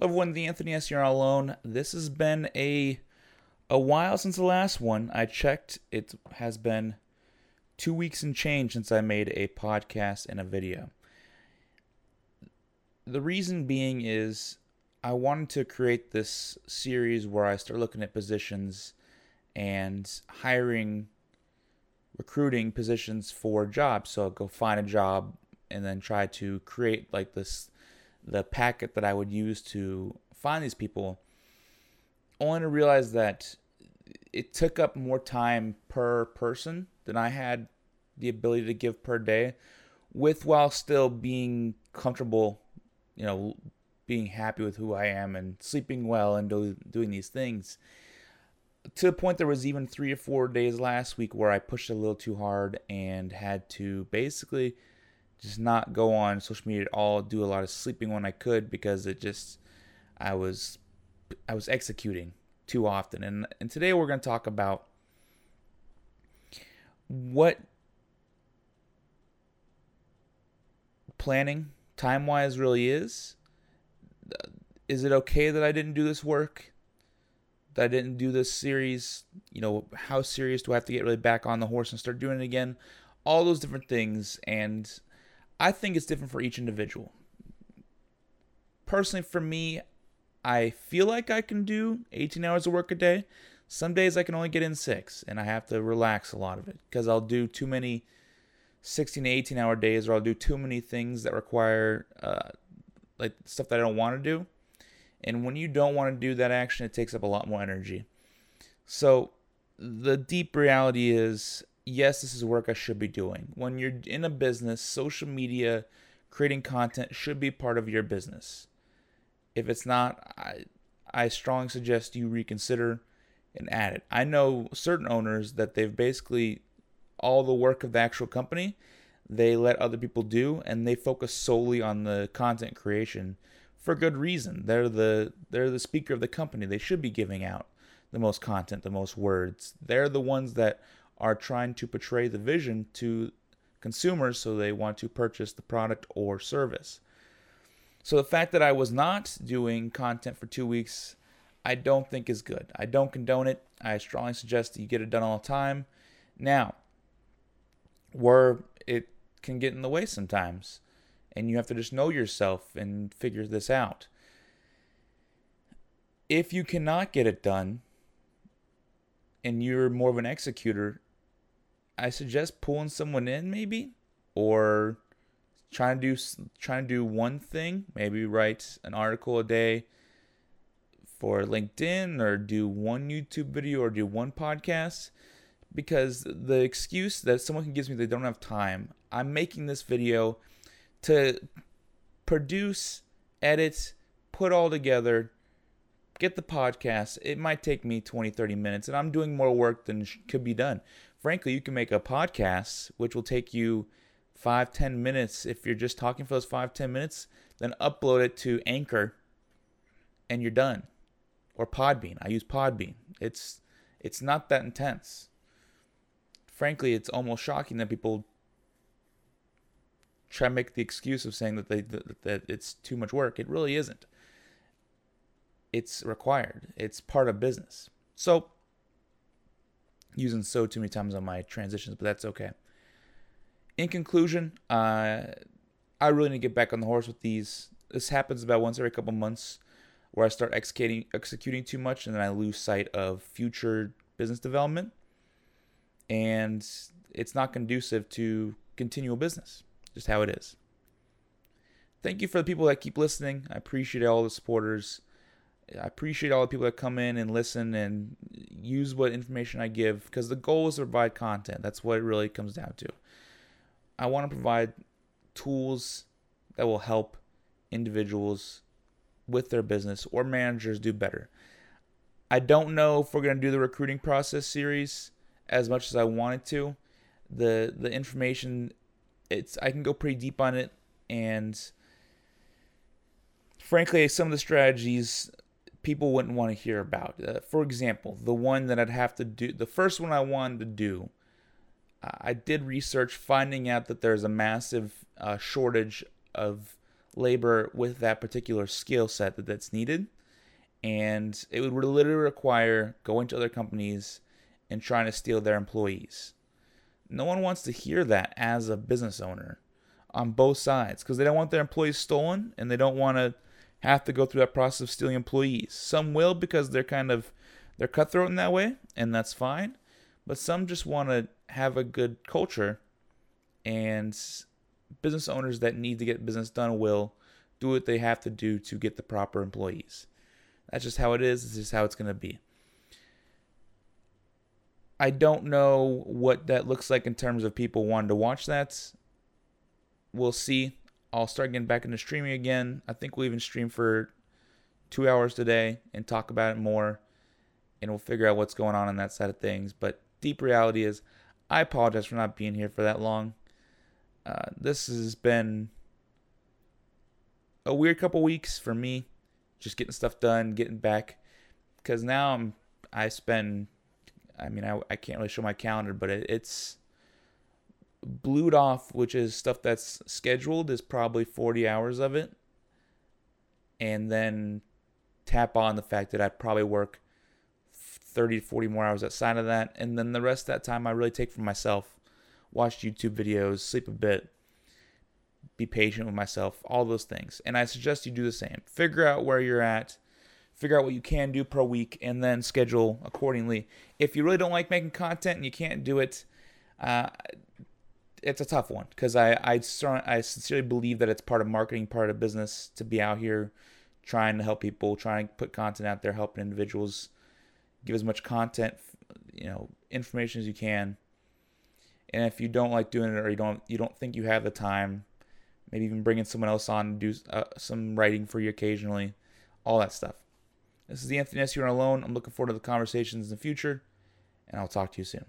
Hello everyone, the Anthony S. You're Alone. This has been a a while since the last one. I checked, it has been two weeks and change since I made a podcast and a video. The reason being is I wanted to create this series where I start looking at positions and hiring, recruiting positions for jobs. So I'll go find a job and then try to create like this the packet that I would use to find these people, only to realize that it took up more time per person than I had the ability to give per day, with while still being comfortable, you know, being happy with who I am and sleeping well and do, doing these things. To the point there was even three or four days last week where I pushed a little too hard and had to basically just not go on social media at all, do a lot of sleeping when I could because it just I was I was executing too often. And and today we're going to talk about what planning time-wise really is. Is it okay that I didn't do this work? That I didn't do this series? You know, how serious do I have to get really back on the horse and start doing it again? All those different things and I think it's different for each individual. Personally, for me, I feel like I can do 18 hours of work a day. Some days I can only get in six, and I have to relax a lot of it because I'll do too many 16 to 18 hour days, or I'll do too many things that require uh, like stuff that I don't want to do. And when you don't want to do that action, it takes up a lot more energy. So the deep reality is yes, this is work I should be doing. When you're in a business, social media, creating content should be part of your business. If it's not, I, I strongly suggest you reconsider and add it. I know certain owners that they've basically all the work of the actual company they let other people do and they focus solely on the content creation for good reason. They're the they're the speaker of the company. They should be giving out the most content, the most words. They're the ones that are trying to portray the vision to consumers so they want to purchase the product or service. So the fact that I was not doing content for two weeks, I don't think is good. I don't condone it. I strongly suggest that you get it done all the time. Now, where it can get in the way sometimes, and you have to just know yourself and figure this out. If you cannot get it done, and you're more of an executor, I suggest pulling someone in maybe or trying to do trying to do one thing, maybe write an article a day for LinkedIn or do one YouTube video or do one podcast because the excuse that someone can give me they don't have time. I'm making this video to produce, edit, put all together, get the podcast. It might take me 20, 30 minutes and I'm doing more work than could be done frankly, you can make a podcast which will take you five, ten minutes if you're just talking for those five, ten minutes, then upload it to Anchor and you're done. Or Podbean. I use Podbean. It's it's not that intense. Frankly, it's almost shocking that people try to make the excuse of saying that they that, that it's too much work. It really isn't. It's required. It's part of business. So using so too many times on my transitions, but that's okay. In conclusion, uh, I really need to get back on the horse with these. This happens about once every couple months where I start executing executing too much and then I lose sight of future business development. And it's not conducive to continual business, just how it is. Thank you for the people that keep listening. I appreciate all the supporters. I appreciate all the people that come in and listen and use what information I give because the goal is to provide content. That's what it really comes down to. I want to provide tools that will help individuals with their business or managers do better. I don't know if we're going to do the recruiting process series as much as I wanted to. The the information it's I can go pretty deep on it and frankly some of the strategies people wouldn't want to hear about. Uh, for example, the one that I'd have to do, the first one I wanted to do, I did research finding out that there's a massive uh, shortage of labor with that particular skill set that, that's needed. And it would literally require going to other companies and trying to steal their employees. No one wants to hear that as a business owner on both sides because they don't want their employees stolen and they don't want to have to go through that process of stealing employees. Some will because they're kind of they're cutthroat in that way, and that's fine. But some just want to have a good culture, and business owners that need to get business done will do what they have to do to get the proper employees. That's just how it is. This is how it's going to be. I don't know what that looks like in terms of people wanting to watch that. We'll see. I'll start getting back into streaming again. I think we'll even stream for two hours today and talk about it more. And we'll figure out what's going on on that side of things. But deep reality is, I apologize for not being here for that long. Uh, this has been a weird couple weeks for me, just getting stuff done, getting back. Because now I'm, I spend, I mean, I, I can't really show my calendar, but it, it's blued off, which is stuff that's scheduled, is probably 40 hours of it. And then tap on the fact that I probably work 30 to 40 more hours outside of that. And then the rest of that time I really take for myself. Watch YouTube videos, sleep a bit, be patient with myself, all those things. And I suggest you do the same. Figure out where you're at, figure out what you can do per week, and then schedule accordingly. If you really don't like making content and you can't do it, uh, it's a tough one because I I, I sincerely believe that it's part of marketing, part of business to be out here trying to help people, trying to put content out there, helping individuals, give as much content, you know, information as you can. And if you don't like doing it or you don't you don't think you have the time, maybe even bringing someone else on to do uh, some writing for you occasionally, all that stuff. This is the Anthony S. You're alone. I'm looking forward to the conversations in the future, and I'll talk to you soon.